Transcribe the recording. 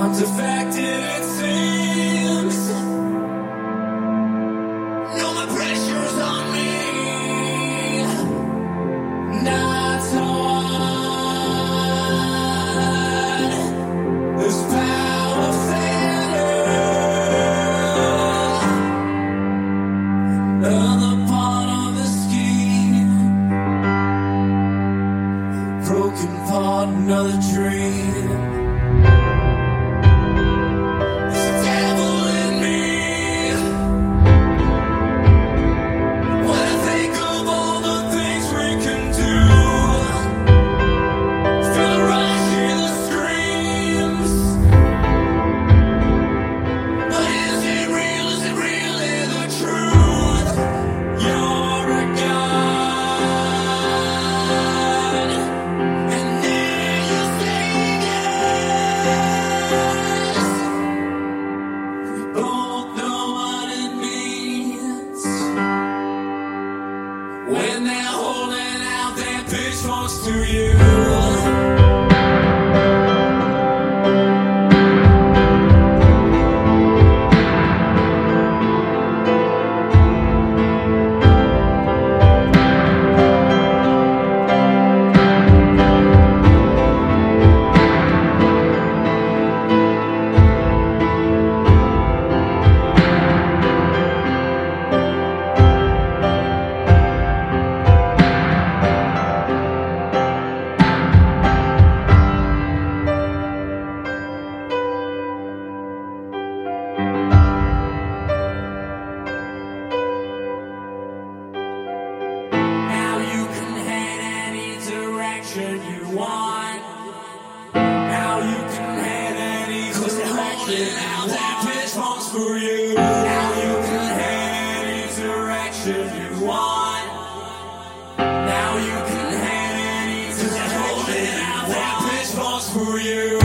I'm defected, and seems. Christmas to you. you want. Now you can have any cause to hold. Now that bitch wants for you. Now you can have any direction you want. Now you can have any cause to. Now that bitch wants for you.